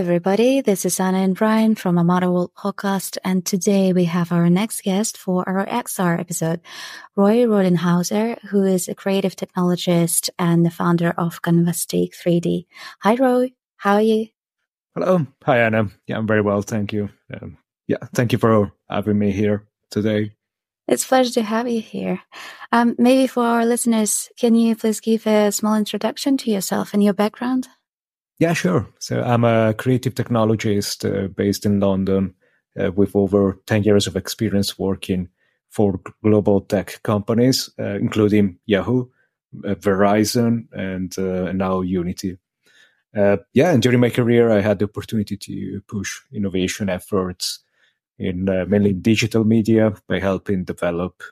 everybody. This is Anna and Brian from Amata World podcast. And today we have our next guest for our XR episode, Roy Rodenhaeuser, who is a creative technologist and the founder of Canvastique 3D. Hi, Roy. How are you? Hello. Hi, Anna. Yeah, I'm very well. Thank you. Um, yeah, thank you for having me here today. It's a pleasure to have you here. Um, maybe for our listeners, can you please give a small introduction to yourself and your background? Yeah, sure. So I'm a creative technologist uh, based in London uh, with over 10 years of experience working for global tech companies, uh, including Yahoo, uh, Verizon, and uh, now Unity. Uh, yeah, and during my career, I had the opportunity to push innovation efforts in mainly digital media by helping develop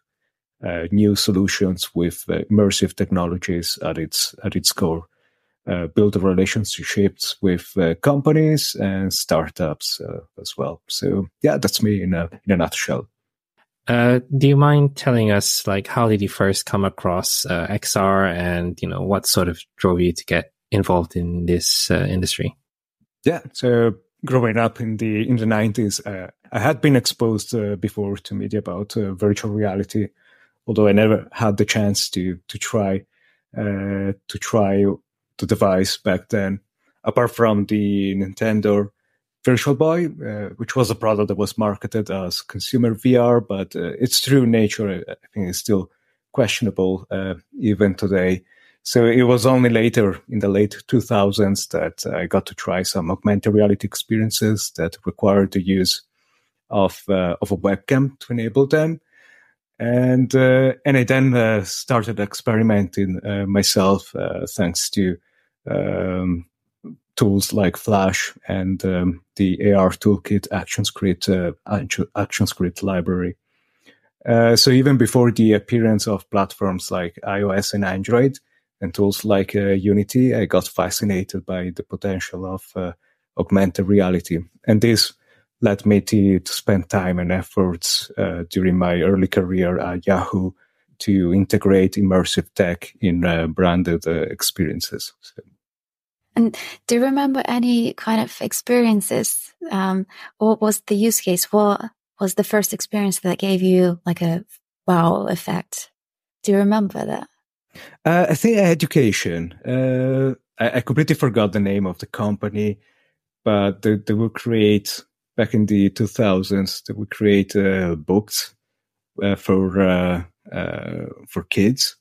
new solutions with immersive technologies at its at its core uh, build relationships with uh, companies and startups uh, as well. So yeah, that's me in a in a nutshell. Uh, do you mind telling us like how did you first come across uh, XR and you know what sort of drove you to get involved in this uh, industry? Yeah, so growing up in the in the nineties, I had been exposed before to media about virtual reality, although I never had the chance to to try to try the device back then, apart from the Nintendo Virtual Boy, uh, which was a product that was marketed as consumer VR, but uh, its true nature, I think, is still questionable uh, even today. So it was only later in the late 2000s that I got to try some augmented reality experiences that required the use of uh, of a webcam to enable them and uh, and I then uh, started experimenting myself thanks to um, tools like Flash and um, the AR toolkit ActionScript uh, ActionScript library. Uh, so even before the appearance of platforms like iOS and Android and tools like uh, Unity, I got fascinated by the potential of uh, augmented reality, and this led me to, to spend time and efforts uh, during my early career at Yahoo to integrate immersive tech in uh, branded experiences. So, and do you remember any kind of experiences? Um, what was the use case? What was the first experience that gave you like a wow effect? Do you remember that? Uh, I think education. Uh, I, I, completely forgot the name of the company, but they, they will create back in the 2000s. They would create uh, books uh, for uh, uh, for kids,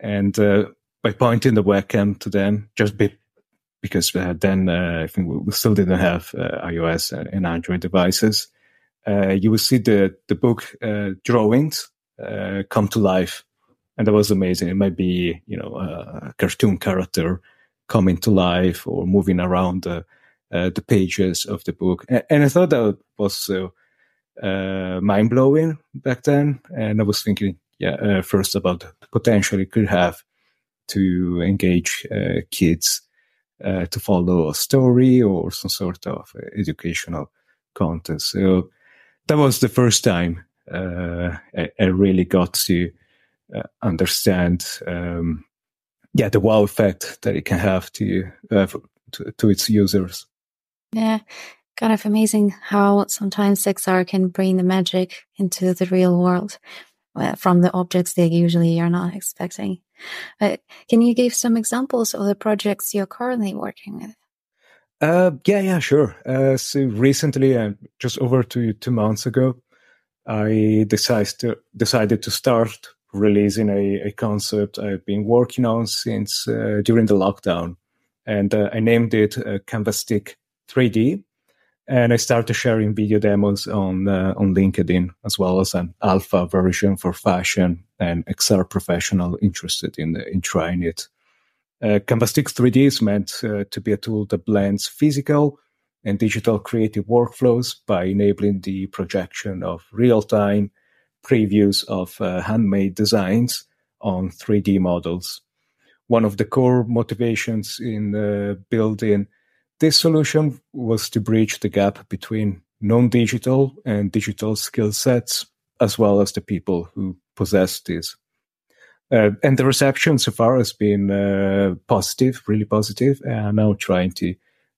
and by pointing the webcam to them, just be, because uh, then uh, I think we still didn't have uh, iOS and Android devices. Uh, you will see the the book uh, drawings uh, come to life, and that was amazing. It might be you know a cartoon character coming to life or moving around the the pages of the book, and, and I thought that was so mind blowing back then. And I was thinking, yeah, first about the potential it could have to engage kids uh, to follow a story or some sort of educational content. So that was the first time uh, I, I, really got to uh, understand, um, yeah, the wow effect that it can have to, uh, to, to its users. Yeah, kind of amazing how sometimes XR can bring the magic into the real world uh, from the objects they usually are not expecting. Uh, can you give some examples of the projects you're currently working with? Uh, yeah, yeah, sure. Uh, so recently, uh, just over two two months ago, I decided to, decided to start releasing a, a concept I've been working on since uh, during the lockdown, and uh, I named it uh, Canvastique 3D and I started sharing video demos on uh, on LinkedIn as well as an alpha version for fashion and XR professional interested in in trying it. Uh, Canvastique 3D is meant uh, to be a tool that blends physical and digital creative workflows by enabling the projection of real-time previews of uh, handmade designs on 3D models. One of the core motivations in uh, building this solution was to bridge the gap between non-digital and digital skill sets, as well as the people who possess these. Uh, and the reception so far has been uh, positive, really positive. And I'm now trying to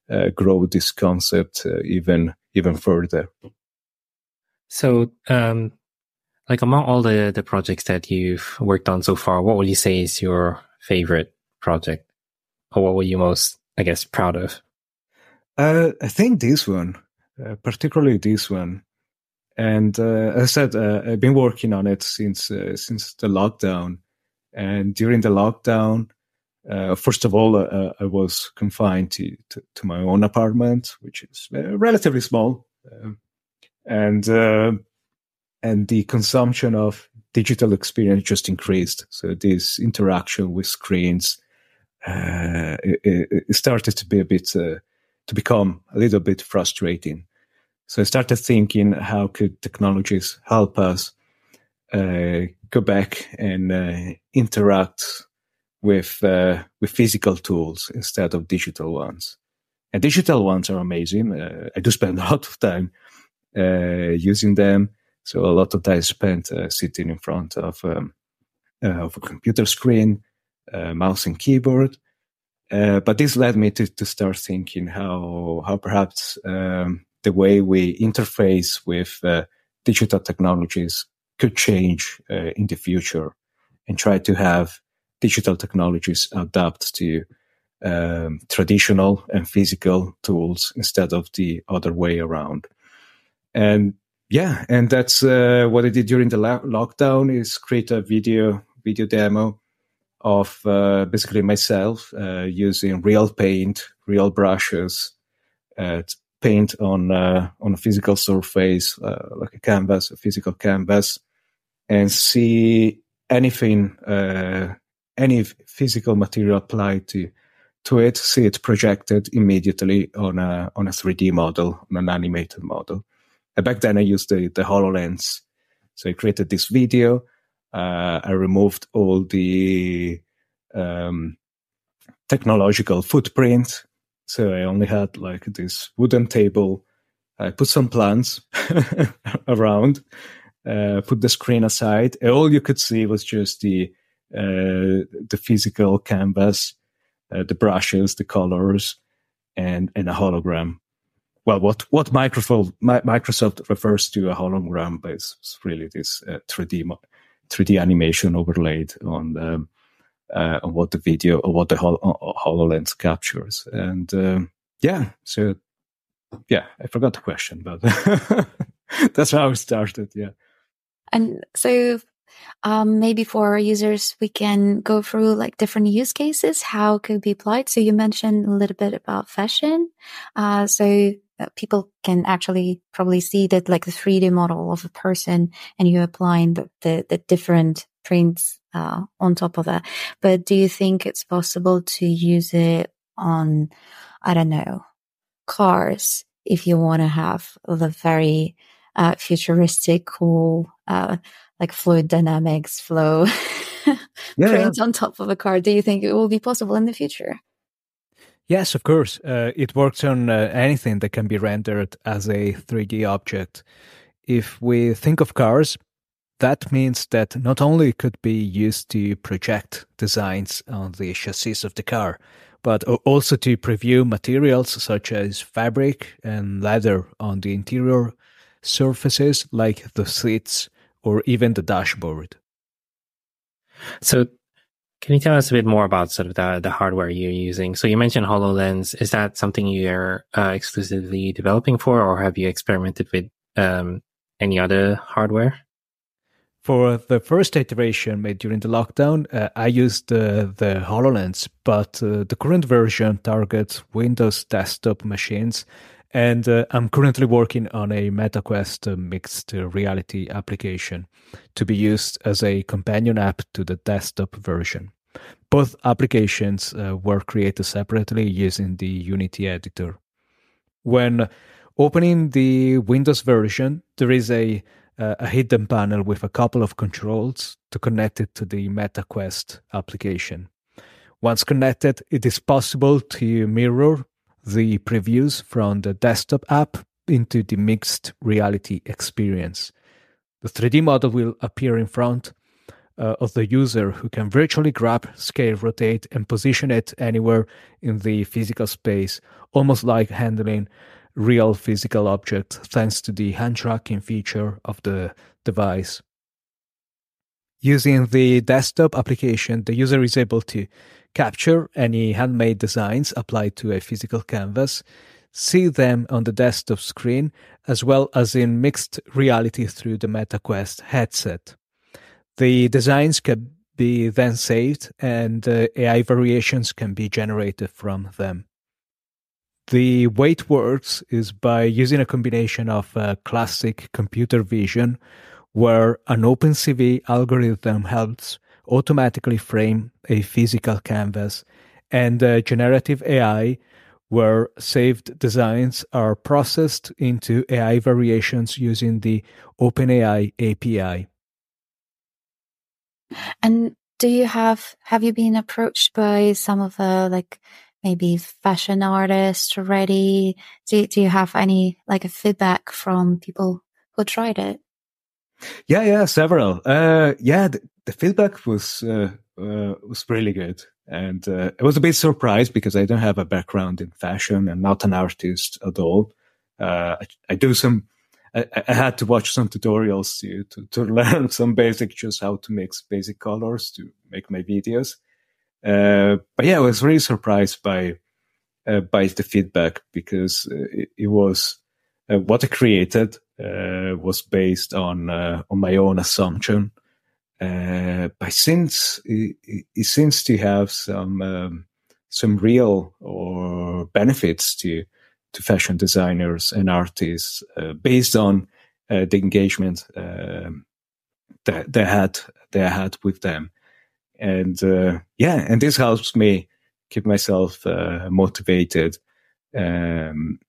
uh, grow this concept uh, even even further. So, um, like among all the the projects that you've worked on so far, what would you say is your favorite project, or what were you most, I guess, proud of? Uh, I think this one, uh, particularly this one, and uh, as I said, uh, I've been working on it since uh, since the lockdown, and during the lockdown, uh, first of all, I was confined to, to, to my own apartment, which is relatively small, um, and and the consumption of digital experience just increased. So this interaction with screens it, it, started to be a bit to become a little bit frustrating. So I started thinking, how could technologies help us uh, go back and uh, interact with uh, with physical tools instead of digital ones? And digital ones are amazing. Uh, I do spend a lot of time using them so a lot of time spent uh, sitting in front of um, uh, of a computer screen, uh, mouse and keyboard. Uh, but this led me to, to start thinking how how perhaps um, the way we interface with uh, digital technologies could change uh, in the future, and try to have digital technologies adapt to um, traditional and physical tools instead of the other way around. And yeah, and that's uh, what I did during the lo- lockdown is create a video video demo of uh, basically myself uh, using real paint, real brushes, uh, paint on uh, on a physical surface uh, like a canvas, a physical canvas, and see anything, any physical material applied to to it, see it projected immediately on a on a 3D model, on an animated model and back then I used the, the HoloLens. So I created this video. Uh, I removed all the um, technological footprint. So I only had like this wooden table. I put some plants around, uh, put the screen aside. All you could see was just the uh, the physical canvas, uh, the brushes, the colors, and and a hologram well, what what Microsoft Microsoft refers to a hologram, but it's really this uh, 3D 3D animation overlaid on the, uh, on what the video or what the Hol- Hololens captures, and um, yeah, so yeah, I forgot the question, but that's how it started. Yeah, and so um, maybe for our users, we can go through like different use cases, how could be applied. So you mentioned a little bit about fashion. Uh, so uh, people can actually probably see that like the 3D model of a person and you're applying the, the, the different prints uh, on top of that. But do you think it's possible to use it on, I don't know, cars if you want to have the very uh, futuristic, cool, uh, like fluid dynamics flow yeah. prints on top of a car? Do you think it will be possible in the future? Yes, of course. Uh, it works on uh, anything that can be rendered as a 3D object. If we think of cars, that means that not only could be used to project designs on the chassis of the car, but also to preview materials such as fabric and leather on the interior surfaces like the seats or even the dashboard. So can you tell us a bit more about sort of the, the hardware you're using? So you mentioned HoloLens. Is that something you're uh, exclusively developing for, or have you experimented with um, any other hardware? For the first iteration made during the lockdown, uh, I used uh, the HoloLens, but uh, the current version targets Windows desktop machines and uh, I'm currently working on a MetaQuest uh, mixed reality application to be used as a companion app to the desktop version. Both applications uh, were created separately using the Unity editor. When opening the Windows version, there is a, uh, a hidden panel with a couple of controls to connect it to the MetaQuest application. Once connected, it is possible to mirror the previews from the desktop app into the mixed reality experience. The 3D model will appear in front uh, of the user who can virtually grab, scale, rotate, and position it anywhere in the physical space, almost like handling real physical objects thanks to the hand tracking feature of the device. Using the desktop application, the user is able to capture any handmade designs applied to a physical canvas, see them on the desktop screen, as well as in mixed reality through the MetaQuest headset. The designs can be then saved and uh, AI variations can be generated from them. The way it works is by using a combination of uh, classic computer vision, where an OpenCV algorithm helps automatically frame a physical canvas, and uh, generative AI, where saved designs are processed into AI variations using the OpenAI API. And do you have have you been approached by some of the like maybe fashion artists already? Do do you have any like a feedback from people who tried it? Yeah, yeah, several. Uh, yeah, the, the feedback was uh, uh, was really good, and uh, I was a bit surprised because I don't have a background in fashion and not an artist at all. Uh, I, I, do some. I, I, had to watch some tutorials to, to, to learn some basic, just how to mix basic colors to make my videos. Uh, but yeah, I was really surprised by uh, by the feedback because it, it was what I created was based on on my own assumption. Uh, but since it, it, seems to have some um, some real or benefits to to fashion designers and artists uh, based on uh, the engagement um, that they had they had with them, and uh, yeah, and this helps me keep myself uh, motivated um,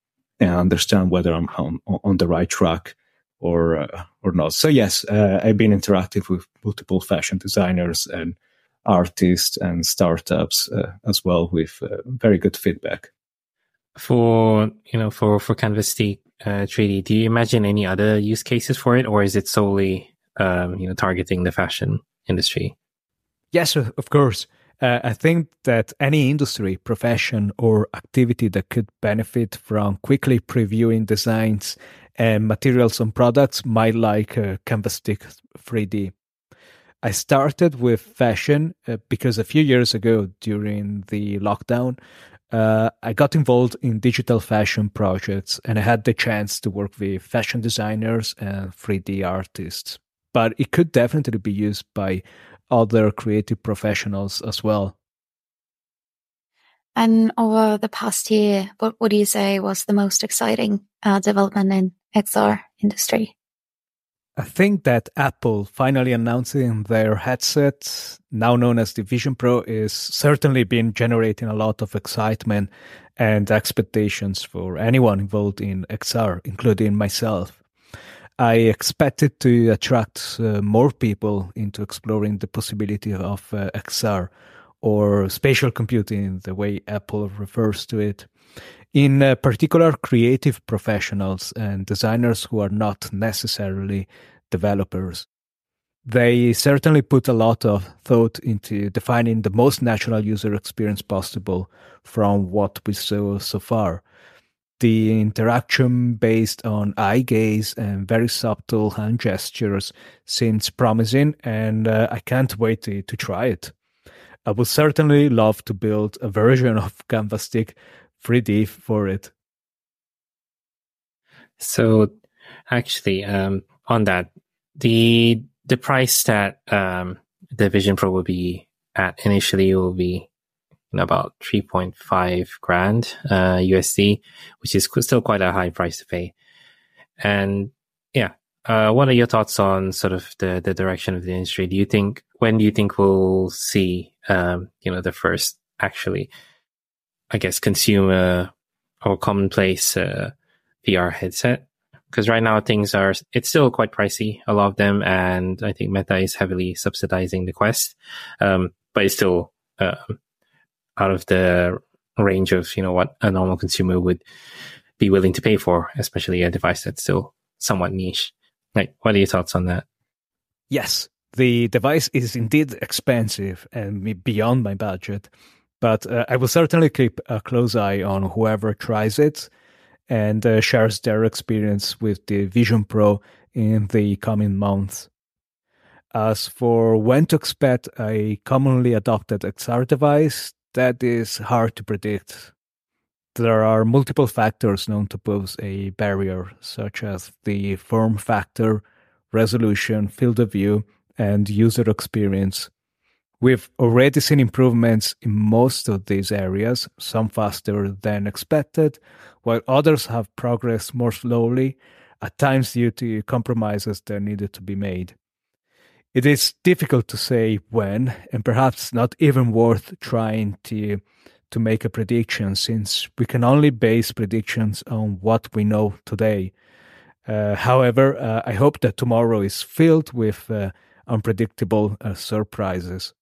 and understand whether I'm on, on the right track or uh, or not. So yes, uh, I've been interactive with multiple fashion designers and artists and startups uh, as well with uh, very good feedback. For you know for for Canvastique uh, 3D, do you imagine any other use cases for it, or is it solely um, you know targeting the fashion industry? Yes, of course. Uh, I think that any industry, profession, or activity that could benefit from quickly previewing designs and materials on products might like uh, Canvastique 3D. I started with fashion uh, because a few years ago during the lockdown, uh, I got involved in digital fashion projects and I had the chance to work with fashion designers and 3D artists. But it could definitely be used by other creative professionals as well. And over the past year, what would you say was the most exciting uh, development in XR industry? I think that Apple finally announcing their headset, now known as the Vision Pro, is certainly been generating a lot of excitement and expectations for anyone involved in XR, including myself. I expected to attract uh, more people into exploring the possibility of uh, XR or spatial computing, the way Apple refers to it in uh, particular creative professionals and designers who are not necessarily developers. They certainly put a lot of thought into defining the most natural user experience possible from what we saw so far. The interaction based on eye gaze and very subtle hand gestures seems promising, and uh, I can't wait to, to try it. I would certainly love to build a version of Canvastique 3D for it. So, actually, um, on that, the the price that um, the Vision Pro will be at initially will be about 3.5 grand uh, USD, which is still quite a high price to pay. And yeah, uh, what are your thoughts on sort of the, the direction of the industry? Do you think, when do you think we'll see, um, you know, the first actually I guess, consumer or commonplace uh, VR headset. Because right now things are, it's still quite pricey, a lot of them. And I think Meta is heavily subsidizing the Quest. Um, but it's still uh, out of the range of, you know, what a normal consumer would be willing to pay for, especially a device that's still somewhat niche. Like, what are your thoughts on that? Yes, The device is indeed expensive and beyond my budget, but uh, I will certainly keep a close eye on whoever tries it and uh, shares their experience with the Vision Pro in the coming months. As for when to expect a commonly adopted XR device, that is hard to predict. There are multiple factors known to pose a barrier, such as the form factor, resolution, field of view, and user experience. We've already seen improvements in most of these areas, some faster than expected, while others have progressed more slowly, at times due to compromises that needed to be made. It is difficult to say when, and perhaps not even worth trying to to make a prediction since we can only base predictions on what we know today. Uh, however, uh, I hope that tomorrow is filled with uh, unpredictable uh, surprises.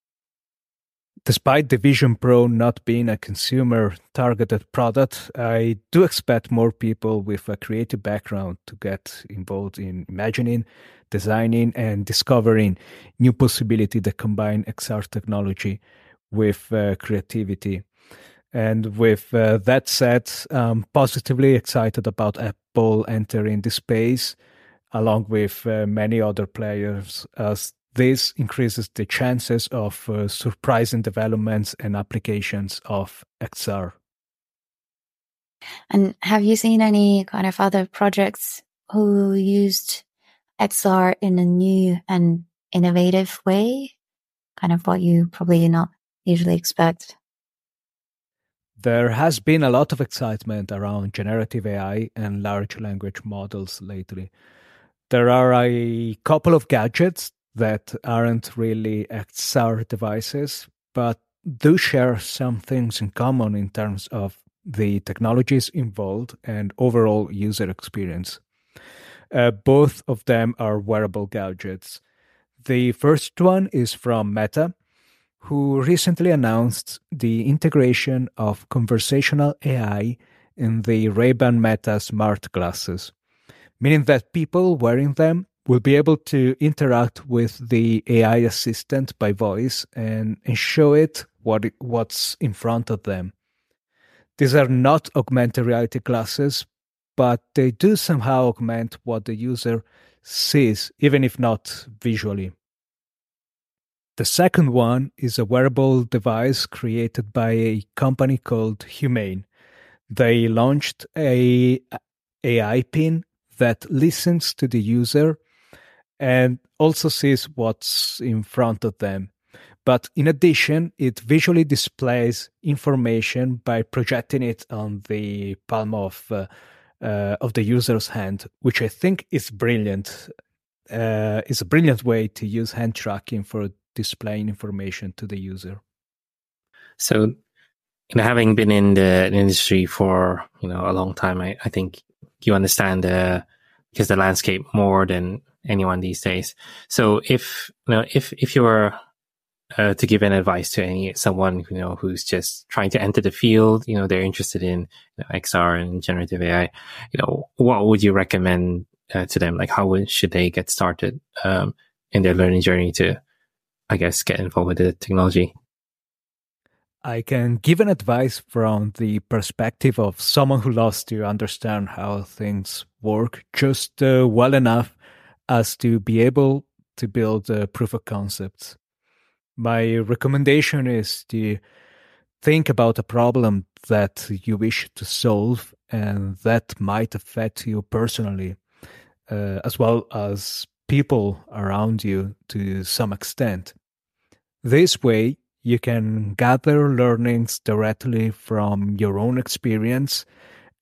Despite the Vision Pro not being a consumer targeted product, I do expect more people with a creative background to get involved in imagining, designing, and discovering new possibilities that combine XR technology with uh, creativity. And with uh, that said, I'm positively excited about Apple entering the space along with uh, many other players as this increases the chances of uh, surprising developments and applications of XR. And have you seen any kind of other projects who used XR in a new and innovative way? Kind of what you probably not usually expect. There has been a lot of excitement around generative AI and large language models lately. There are a couple of gadgets that aren't really XR devices, but do share some things in common in terms of the technologies involved and overall user experience. Uh, both of them are wearable gadgets. The first one is from Meta, who recently announced the integration of conversational AI in the Ray-Ban Meta smart glasses, meaning that people wearing them will be able to interact with the AI assistant by voice and, and show it what what's in front of them. These are not augmented reality glasses, but they do somehow augment what the user sees, even if not visually. The second one is a wearable device created by a company called Humane. They launched a AI pin that listens to the user and also sees what's in front of them. But in addition, it visually displays information by projecting it on the palm of uh, uh, of the user's hand, which I think is brilliant. Uh, is a brilliant way to use hand tracking for displaying information to the user. So, you know, having been in the industry for you know a long time, I, I think you understand the because the landscape more than anyone these days. So if you know if if you were uh, to give an advice to any someone you know who's just trying to enter the field, you know they're interested in you know, XR and generative AI, you know what would you recommend uh, to them? Like how would, should they get started um, in their learning journey to, I guess, get involved with the technology? I can give an advice from the perspective of someone who loves to understand how things work just uh, well enough as to be able to build a proof of concepts. My recommendation is to think about a problem that you wish to solve and that might affect you personally, uh, as well as people around you to some extent. This way, you can gather learnings directly from your own experience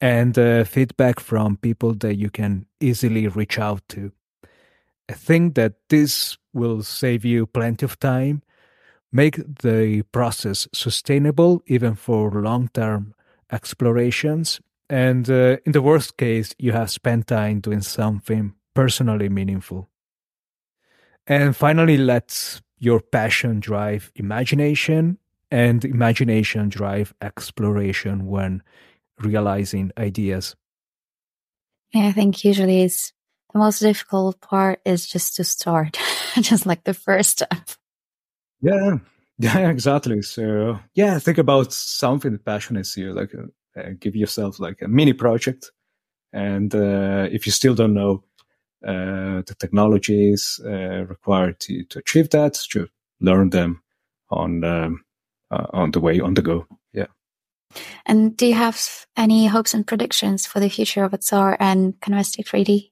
and uh, feedback from people that you can easily reach out to. I think that this will save you plenty of time, make the process sustainable even for long term explorations, and uh, in the worst case, you have spent time doing something personally meaningful. And finally, let your passion drive imagination and imagination drive exploration when realizing ideas. Yeah, I think usually it's the most difficult part is just to start. just like the first step. Yeah, yeah, exactly. So yeah, think about something that passionates you. Like, uh, uh, give yourself like a mini project, and uh, if you still don't know uh, the technologies uh, required to, to achieve that, to learn them on um, uh, on the way, on the go. Yeah. And do you have any hopes and predictions for the future of XR and Canvastique 3D?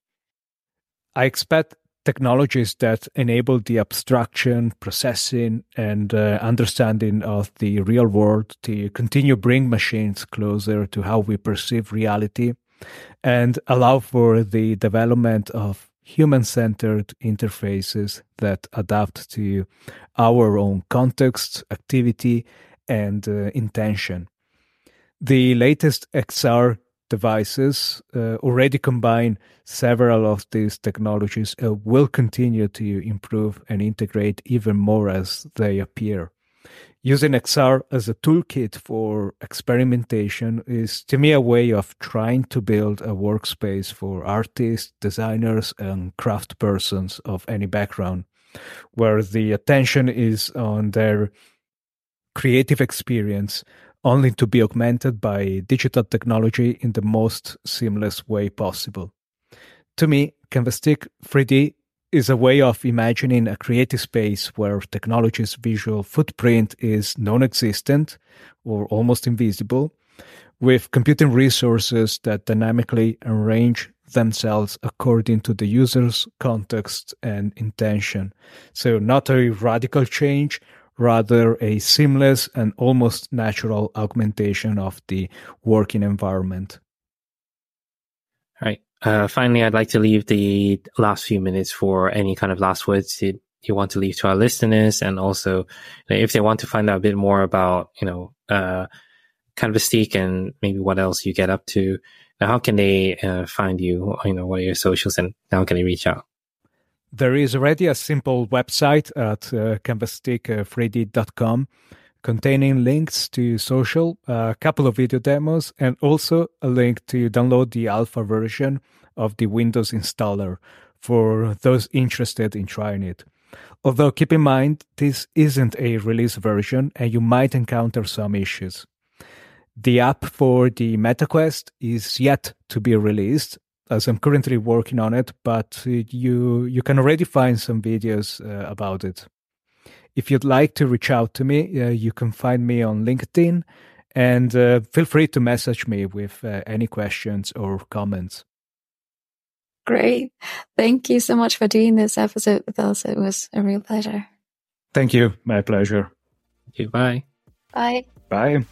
I expect technologies that enable the abstraction, processing, and uh, understanding of the real world to continue bring machines closer to how we perceive reality and allow for the development of human-centered interfaces that adapt to our own context, activity, and uh, intention. The latest XR devices uh, already combine several of these technologies uh, will continue to improve and integrate even more as they appear. Using XR as a toolkit for experimentation is to me a way of trying to build a workspace for artists, designers, and craft persons of any background, where the attention is on their creative experience only to be augmented by digital technology in the most seamless way possible. To me, Canvastique 3D is a way of imagining a creative space where technology's visual footprint is non existent or almost invisible, with computing resources that dynamically arrange themselves according to the user's context and intention. So, not a radical change, rather a seamless and almost natural augmentation of the working environment. All right. Uh, finally, I'd like to leave the last few minutes for any kind of last words that you want to leave to our listeners, and also if they want to find out a bit more about, you know, uh, Canvastique and maybe what else you get up to. Now, How can they uh, find you? You know, what are your socials, and how can they reach out? There is already a simple website at uh, canvastique3d.com containing links to social, a couple of video demos, and also a link to download the alpha version of the Windows installer for those interested in trying it. Although keep in mind, this isn't a release version and you might encounter some issues. The app for the MetaQuest is yet to be released, as I'm currently working on it, but you you can already find some videos uh, about it. If you'd like to reach out to me, uh, you can find me on LinkedIn, and uh, feel free to message me with uh, any questions or comments. Great, thank you so much for doing this episode with us. It was a real pleasure. Thank you, my pleasure. Thank you. Bye. Bye. Bye.